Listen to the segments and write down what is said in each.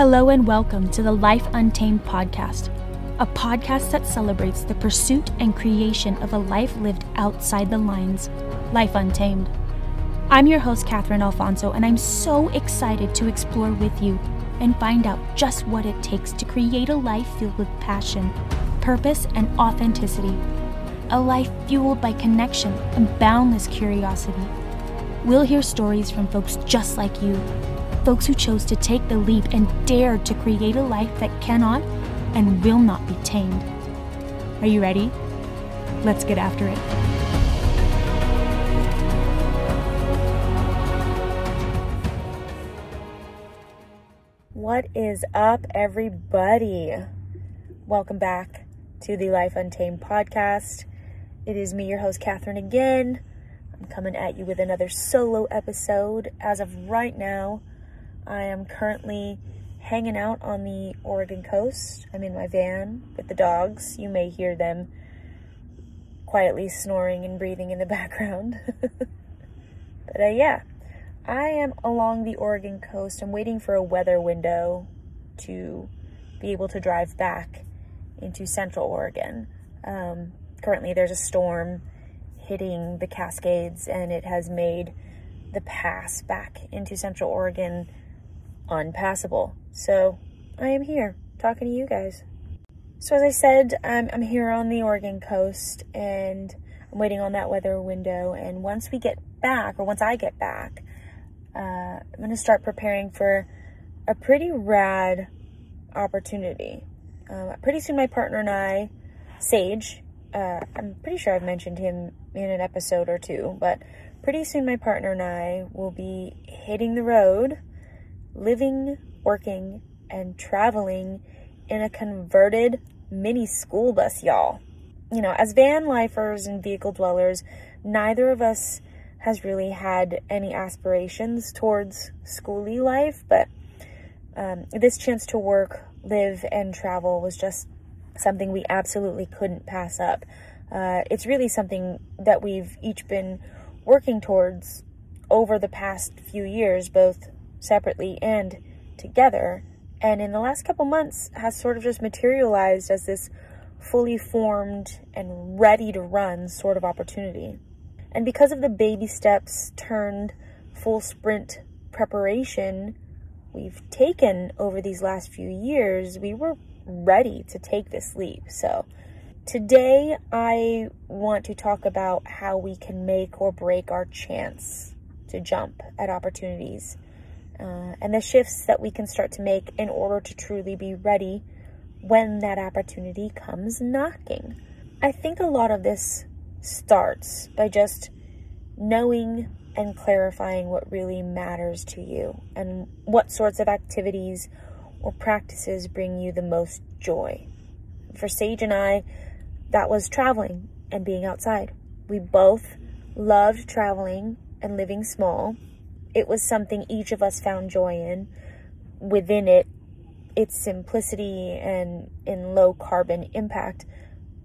Hello and welcome to the Life Untamed podcast, a podcast that celebrates the pursuit and creation of a life lived outside the lines, Life Untamed. I'm your host, Catherine Alfonso, and I'm so excited to explore with you and find out just what it takes to create a life filled with passion, purpose, and authenticity. A life fueled by connection and boundless curiosity. We'll hear stories from folks just like you folks who chose to take the leap and dared to create a life that cannot and will not be tamed. Are you ready? Let's get after it. What is up, everybody? Welcome back to the Life Untamed podcast. It is me, your host, Catherine, again. I'm coming at you with another solo episode. As of right now, I am currently hanging out on the Oregon coast. I'm in my van with the dogs. You may hear them quietly snoring and breathing in the background. but uh, yeah, I am along the Oregon coast. I'm waiting for a weather window to be able to drive back into central Oregon. Um, currently, there's a storm hitting the Cascades, and it has made the pass back into central Oregon unpassable. So I am here talking to you guys. So as I said, I'm, I'm here on the Oregon coast and I'm waiting on that weather window. And once we get back, or once I get back, uh, I'm going to start preparing for a pretty rad opportunity. Uh, pretty soon, my partner and I, Sage, uh, I'm pretty sure I've mentioned him in an episode or two, but pretty soon my partner and I will be hitting the road living, working, and traveling in a converted mini school bus, y'all. You know, as van lifers and vehicle dwellers, neither of us has really had any aspirations towards skoolie life, but um, this chance to work, live, and travel was just something we absolutely couldn't pass up. Uh, it's really something that we've each been working towards over the past few years, both separately and together. And in the last couple months has sort of just materialized as this fully formed and ready to run sort of opportunity. And because of the baby steps turned full sprint preparation we've taken over these last few years, we were ready to take this leap. So today I want to talk about how we can make or break our chance to jump at opportunities uh, and the shifts that we can start to make in order to truly be ready when that opportunity comes knocking. I think a lot of this starts by just knowing and clarifying what really matters to you and what sorts of activities or practices bring you the most joy. For Sage and I, that was traveling and being outside. We both loved traveling and living small it was something each of us found joy in. Within it, its simplicity and in low carbon impact.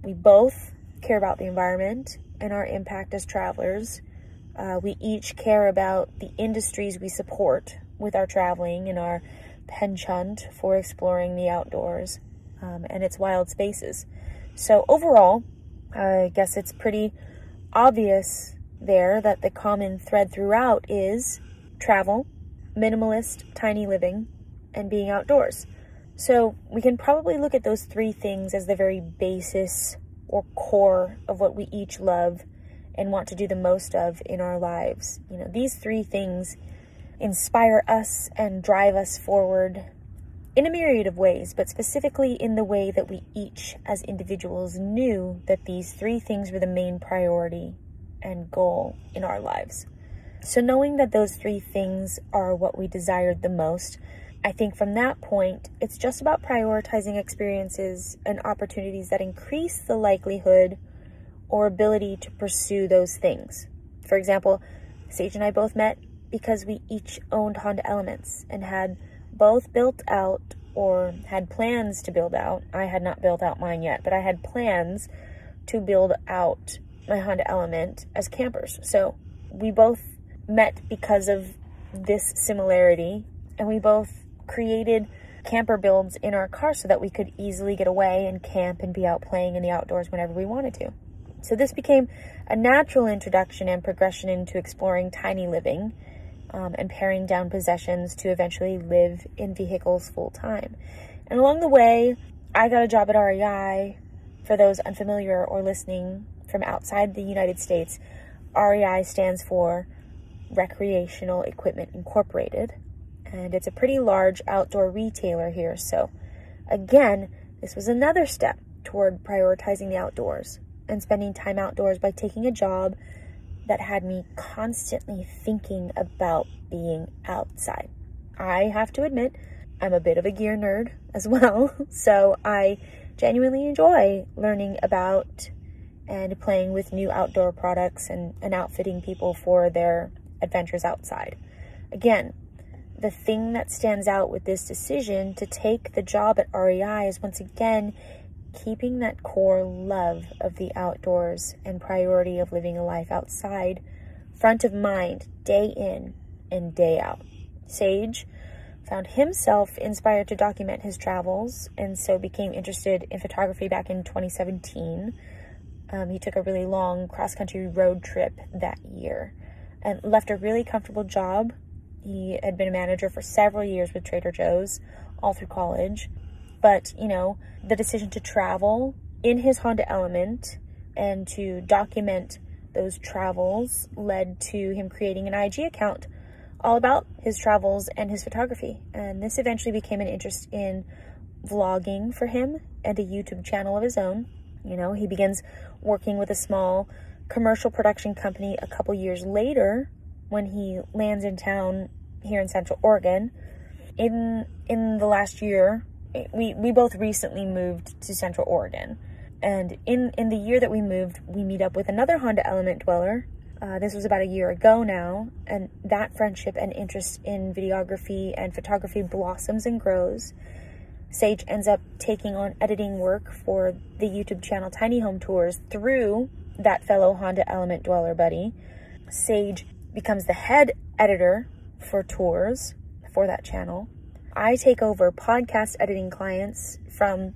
We both care about the environment and our impact as travelers. Uh, we each care about the industries we support with our traveling and our penchant for exploring the outdoors um, and its wild spaces. So, overall, I guess it's pretty obvious there that the common thread throughout is travel, minimalist, tiny living, and being outdoors. So we can probably look at those three things as the very basis or core of what we each love and want to do the most of in our lives. You know, these three things inspire us and drive us forward in a myriad of ways, but specifically in the way that we each, as individuals, knew that these three things were the main priority and goal in our lives. So, knowing that those three things are what we desired the most, I think from that point, it's just about prioritizing experiences and opportunities that increase the likelihood or ability to pursue those things. For example, Sage and I both met because we each owned Honda Elements and had both built out or had plans to build out. I had not built out mine yet, but I had plans to build out my Honda Element as campers. So we both met because of this similarity, and we both created camper builds in our car so that we could easily get away and camp and be out playing in the outdoors whenever we wanted to. So this became a natural introduction and progression into exploring tiny living um, and paring down possessions to eventually live in vehicles full time. And along the way, I got a job at REI. For those unfamiliar or listening from outside the United States, REI stands for Recreational Equipment Incorporated, and it's a pretty large outdoor retailer here. So, again, this was another step toward prioritizing the outdoors and spending time outdoors by taking a job that had me constantly thinking about being outside. I have to admit, I'm a bit of a gear nerd as well, so I genuinely enjoy learning about and playing with new outdoor products and, and outfitting people for their adventures outside. Again, the thing that stands out with this decision to take the job at REI is once again keeping that core love of the outdoors and priority of living a life outside front of mind day in and day out. Sage found himself inspired to document his travels and so became interested in photography back in 2017. Um, he took a really long cross country road trip that year and left a really comfortable job. He had been a manager for several years with Trader Joe's all through college but, you know, the decision to travel in his Honda Element and to document those travels led to him creating an IG account all about his travels and his photography. And this eventually became an interest in vlogging for him and a YouTube channel of his own. You know, he begins working with a small commercial production company a couple years later when he lands in town here in Central Oregon. In in the last year, we we both recently moved to Central Oregon, and in in the year that we moved, we meet up with another Honda Element dweller. Uh, this was about a year ago now, and that friendship and interest in videography and photography blossoms and grows. Sage ends up taking on editing work for the YouTube channel Tiny Home Tours through that fellow Honda Element dweller buddy. Sage becomes the head editor for tours for that channel. I take over podcast editing clients from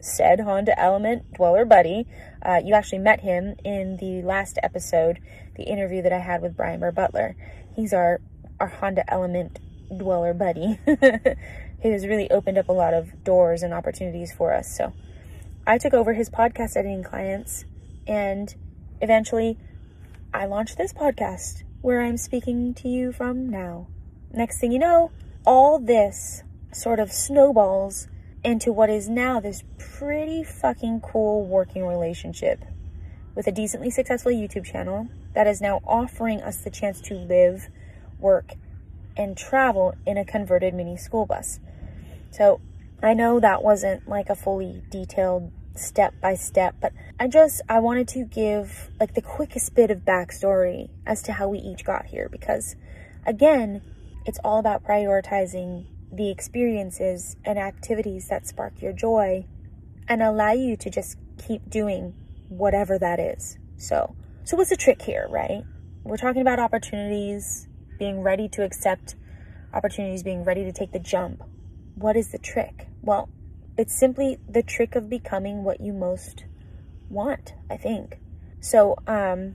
said Honda Element Dweller Buddy. Uh, you actually met him in the last episode, the interview that I had with Brian Burr Butler. He's our, our Honda Element Dweller Buddy. he has really opened up a lot of doors and opportunities for us. So I took over his podcast editing clients and eventually I launched this podcast where I'm speaking to you from now. Next thing you know, all this sort of snowballs into what is now this pretty fucking cool working relationship with a decently successful YouTube channel that is now offering us the chance to live, work, and travel in a converted mini school bus. So I know that wasn't like a fully detailed step by step, but I just I wanted to give like the quickest bit of backstory as to how we each got here because again, it's all about prioritizing the experiences and activities that spark your joy and allow you to just keep doing whatever that is. So, so what's the trick here, right? We're talking about opportunities, being ready to accept opportunities, being ready to take the jump. What is the trick? Well, it's simply the trick of becoming what you most want, I think. So, um,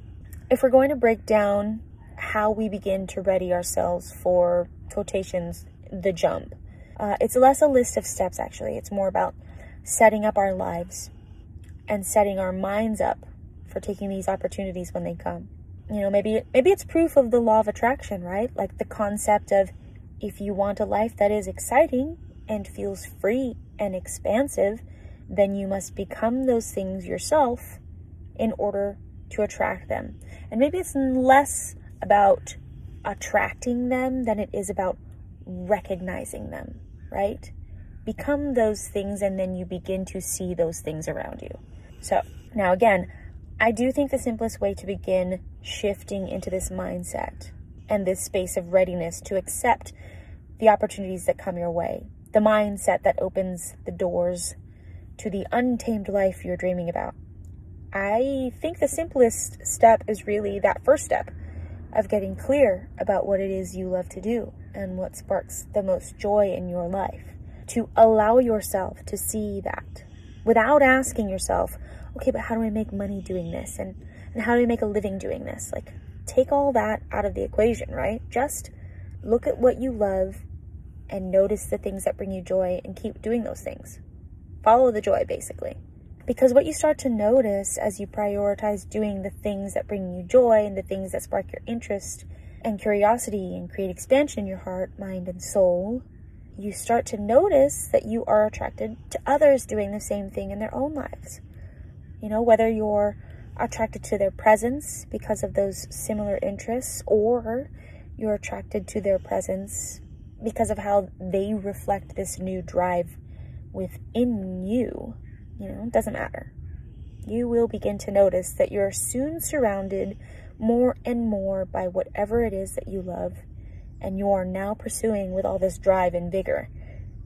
if we're going to break down how we begin to ready ourselves for quotations, the jump. Uh, it's less a list of steps, actually. It's more about setting up our lives and setting our minds up for taking these opportunities when they come. You know, maybe maybe it's proof of the law of attraction, right? Like the concept of if you want a life that is exciting and feels free and expansive, then you must become those things yourself in order to attract them. And maybe it's less about attracting them than it is about recognizing them, right? Become those things and then you begin to see those things around you. So, now again, I do think the simplest way to begin shifting into this mindset and this space of readiness to accept the opportunities that come your way, the mindset that opens the doors to the untamed life you're dreaming about. I think the simplest step is really that first step of getting clear about what it is you love to do and what sparks the most joy in your life. to allow yourself to see that without asking yourself, okay, but how do I make money doing this? And, and how do I make a living doing this? Like, take all that out of the equation, right? Just look at what you love and notice the things that bring you joy and keep doing those things. Follow the joy, basically. Because what you start to notice as you prioritize doing the things that bring you joy and the things that spark your interest and curiosity and create expansion in your heart, mind, and soul, you start to notice that you are attracted to others doing the same thing in their own lives. You know, whether you're attracted to their presence because of those similar interests, or you're attracted to their presence because of how they reflect this new drive within you. You know, it doesn't matter. You will begin to notice that you're soon surrounded more and more by whatever it is that you love, and you are now pursuing with all this drive and vigor.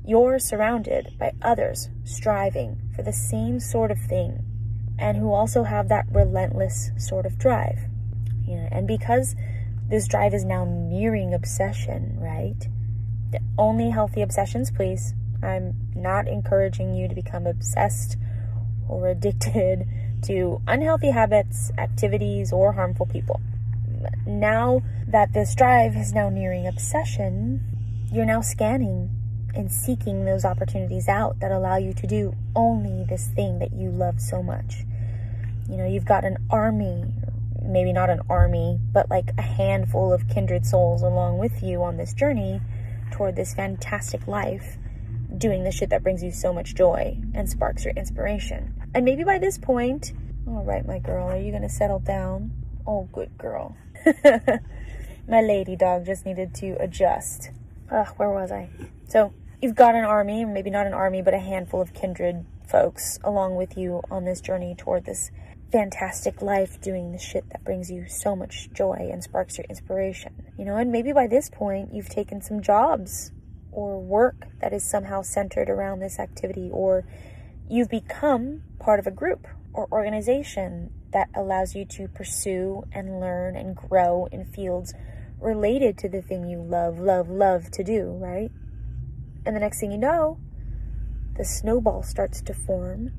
You're surrounded by others striving for the same sort of thing and who also have that relentless sort of drive. Know, and because this drive is now nearing obsession, right? Only healthy obsessions, please. I'm not encouraging you to become obsessed or addicted to unhealthy habits, activities, or harmful people. Now that this drive is now nearing obsession, you're now scanning and seeking those opportunities out that allow you to do only this thing that you love so much. You know, you've got an army, maybe not an army, but like a handful of kindred souls along with you on this journey toward this fantastic life, doing the shit that brings you so much joy and sparks your inspiration. And maybe by this point, all right, my girl, are you gonna settle down? Oh, good girl. my lady dog just needed to adjust. Ugh, where was I? So, you've got an army, maybe not an army, but a handful of kindred folks along with you on this journey toward this fantastic life doing the shit that brings you so much joy and sparks your inspiration. You know, and maybe by this point you've taken some jobs or work that is somehow centered around this activity, or you've become part of a group or organization that allows you to pursue and learn and grow in fields related to the thing you love, love, love to do, right? And the next thing you know, the snowball starts to form.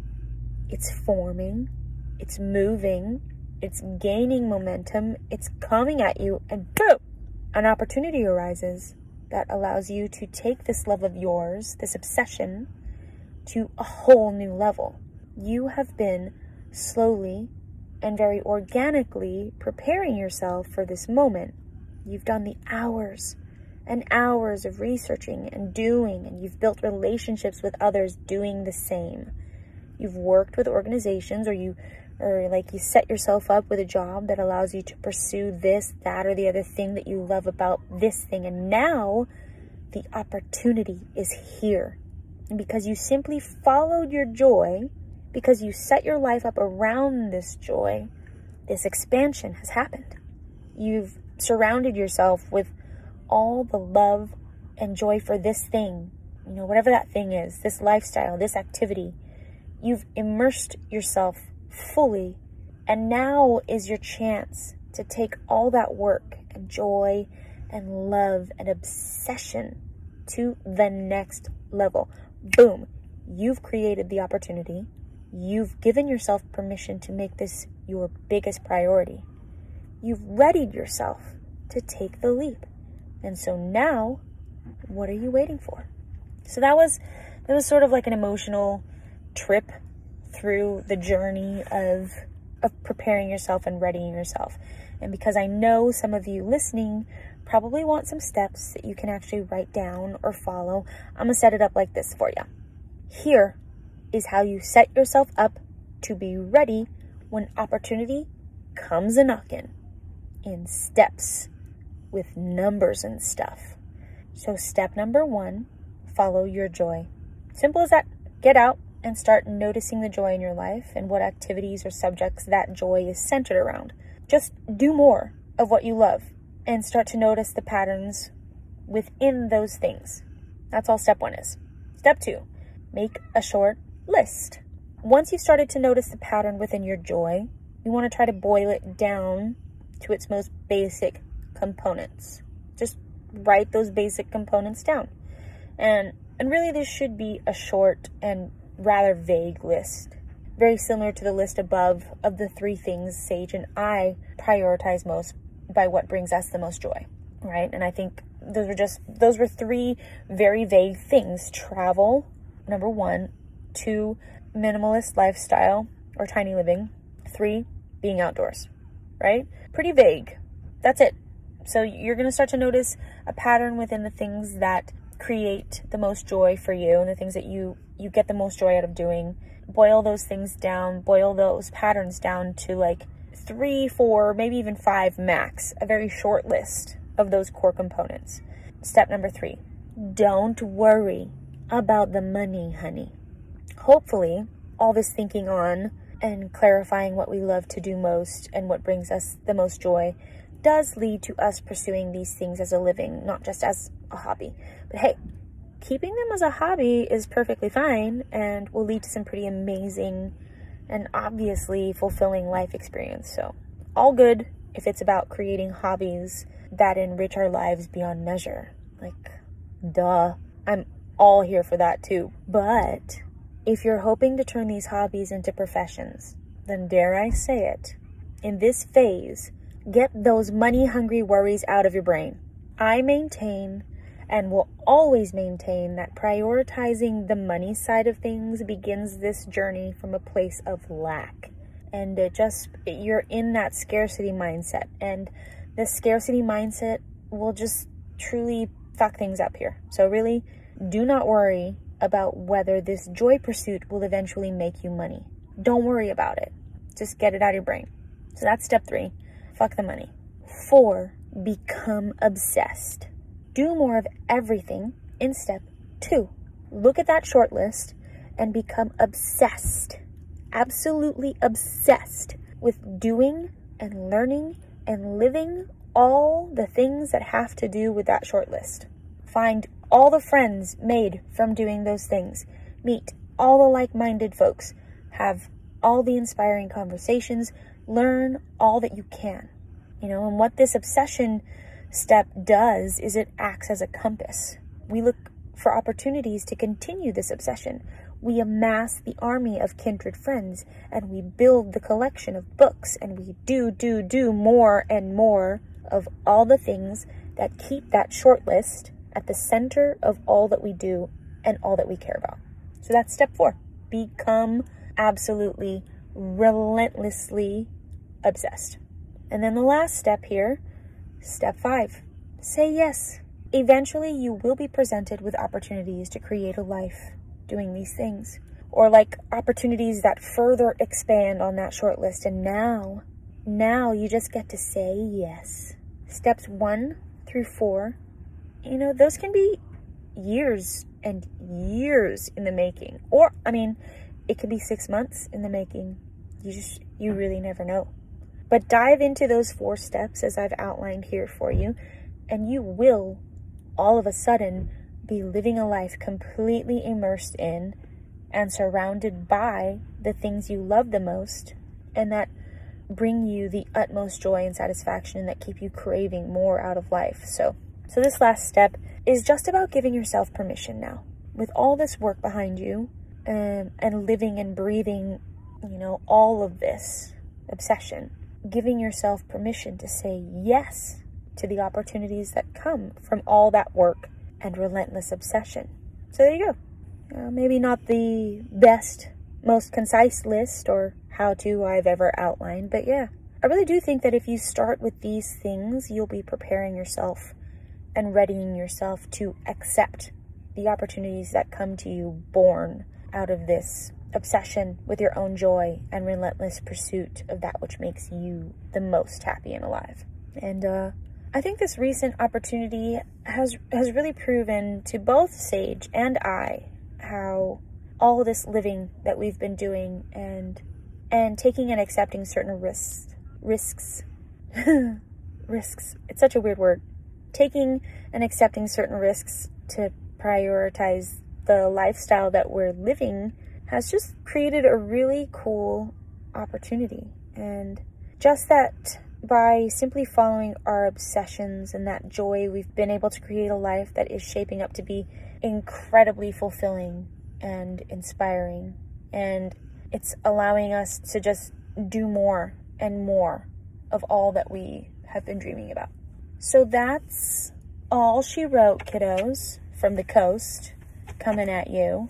It's forming it's moving, it's gaining momentum, it's coming at you, and boom, an opportunity arises that allows you to take this love of yours, this obsession, to a whole new level. You have been slowly and very organically preparing yourself for this moment. You've done the hours and hours of researching and doing, and you've built relationships with others doing the same. You've worked with organizations or you or like you set yourself up with a job that allows you to pursue this, that, or the other thing that you love about this thing. And now the opportunity is here. And because you simply followed your joy, because you set your life up around this joy, this expansion has happened. You've surrounded yourself with all the love and joy for this thing, you know, whatever that thing is, this lifestyle, this activity. You've immersed yourself fully. And now is your chance to take all that work and joy and love and obsession to the next level. Boom. You've created the opportunity. You've given yourself permission to make this your biggest priority. You've readied yourself to take the leap. And so now, what are you waiting for? So that was that was sort of like an emotional trip through the journey of of preparing yourself and readying yourself. And because I know some of you listening probably want some steps that you can actually write down or follow, I'm going to set it up like this for you. Here is how you set yourself up to be ready when opportunity comes a knocking in steps with numbers and stuff. So, step number one follow your joy. Simple as that. Get out, and start noticing the joy in your life and what activities or subjects that joy is centered around. Just do more of what you love and start to notice the patterns within those things. That's all step one is. Step two, make a short list. Once you've started to notice the pattern within your joy, you want to try to boil it down to its most basic components. Just write those basic components down. And And really, this should be a short and rather vague list. Very similar to the list above of the three things Sage and I prioritize most by what brings us the most joy, right? And I think those were just, those were three very vague things. Travel, number one. Two, minimalist lifestyle or tiny living. Three, being outdoors, right? Pretty vague. That's it. So you're going to start to notice a pattern within the things that create the most joy for you and the things that you you get the most joy out of doing. Boil those things down, boil those patterns down to like 3, 4, maybe even 5 max, a very short list of those core components. Step number 3. Don't worry about the money, honey. Hopefully, all this thinking on and clarifying what we love to do most and what brings us the most joy does lead to us pursuing these things as a living, not just as a hobby. But hey, keeping them as a hobby is perfectly fine and will lead to some pretty amazing and obviously fulfilling life experience. So, all good if it's about creating hobbies that enrich our lives beyond measure. Like, duh. I'm all here for that too. But if you're hoping to turn these hobbies into professions, then dare I say it, in this phase, get those money hungry worries out of your brain. I maintain and will always maintain that prioritizing the money side of things begins this journey from a place of lack. And it just, you're in that scarcity mindset. And the scarcity mindset will just truly fuck things up here. So, really, do not worry about whether this joy pursuit will eventually make you money. Don't worry about it. Just get it out of your brain. So, that's step three fuck the money. Four, become obsessed do more of everything in step two. Look at that short list and become obsessed, absolutely obsessed with doing and learning and living all the things that have to do with that short list. Find all the friends made from doing those things. Meet all the like minded folks. Have all the inspiring conversations. Learn all that you can. You know, and what this obsession step does is it acts as a compass. We look for opportunities to continue this obsession. We amass the army of kindred friends and we build the collection of books and we do, do, do more and more of all the things that keep that short list at the center of all that we do and all that we care about. So that's step four become absolutely relentlessly obsessed. And then the last step here Step 5. Say yes. Eventually, you will be presented with opportunities to create a life doing these things, or like opportunities that further expand on that short list. And now, now you just get to say yes. Steps 1 through 4, you know, those can be years and years in the making. Or, I mean, it could be six months in the making. You just, you really never know. But dive into those four steps as I've outlined here for you, and you will all of a sudden be living a life completely immersed in and surrounded by the things you love the most and that bring you the utmost joy and satisfaction and that keep you craving more out of life. So, so this last step is just about giving yourself permission now. With all this work behind you um, and living and breathing, you know, all of this obsession, giving yourself permission to say yes to the opportunities that come from all that work and relentless obsession. So there you go. Uh, maybe not the best, most concise list or how to I've ever outlined, but yeah, I really do think that if you start with these things, you'll be preparing yourself and readying yourself to accept the opportunities that come to you born out of this obsession with your own joy and relentless pursuit of that which makes you the most happy and alive. And uh, I think this recent opportunity has has really proven to both Sage and I how all this living that we've been doing and and taking and accepting certain risks risks risks it's such a weird word taking and accepting certain risks to prioritize the lifestyle that we're living has just created a really cool opportunity. And just that by simply following our obsessions and that joy, we've been able to create a life that is shaping up to be incredibly fulfilling and inspiring. And it's allowing us to just do more and more of all that we have been dreaming about. So that's all she wrote, kiddos, from the coast coming at you.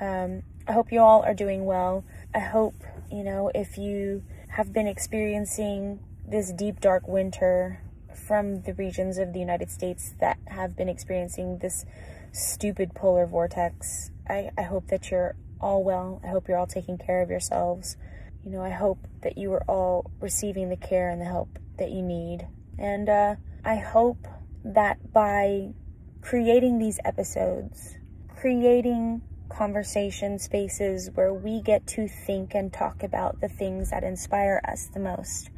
Um, I hope you all are doing well. I hope, you know, if you have been experiencing this deep, dark winter from the regions of the United States that have been experiencing this stupid polar vortex, I, I hope that you're all well. I hope you're all taking care of yourselves. You know, I hope that you are all receiving the care and the help that you need. And uh, I hope that by creating these episodes, creating conversation spaces where we get to think and talk about the things that inspire us the most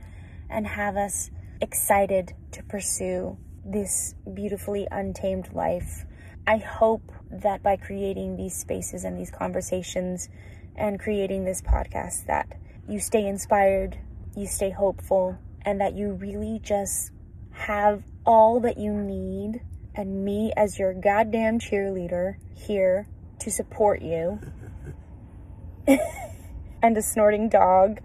and have us excited to pursue this beautifully untamed life. I hope that by creating these spaces and these conversations and creating this podcast that you stay inspired, you stay hopeful, and that you really just have all that you need and me as your goddamn cheerleader here to support you and a snorting dog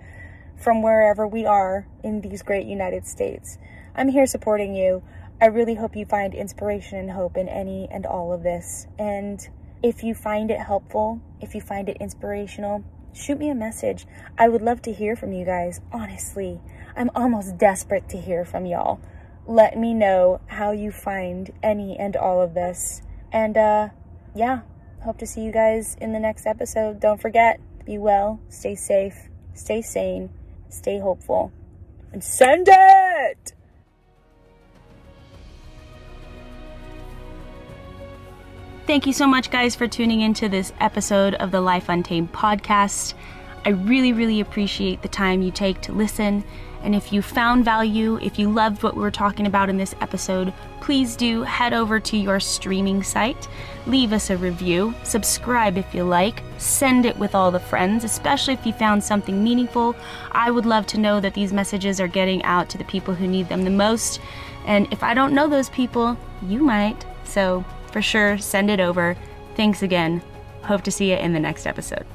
from wherever we are in these great United States. I'm here supporting you. I really hope you find inspiration and hope in any and all of this. And if you find it helpful, if you find it inspirational, shoot me a message. I would love to hear from you guys. Honestly, I'm almost desperate to hear from y'all. Let me know how you find any and all of this. And uh yeah, hope to see you guys in the next episode. Don't forget, be well, stay safe, stay sane, stay hopeful, and send it! Thank you so much, guys, for tuning into this episode of the Life Untamed podcast. I really, really appreciate the time you take to listen. And if you found value, if you loved what we were talking about in this episode, please do head over to your streaming site, leave us a review, subscribe if you like, send it with all the friends, especially if you found something meaningful. I would love to know that these messages are getting out to the people who need them the most. And if I don't know those people, you might. So for sure, send it over. Thanks again. Hope to see you in the next episode.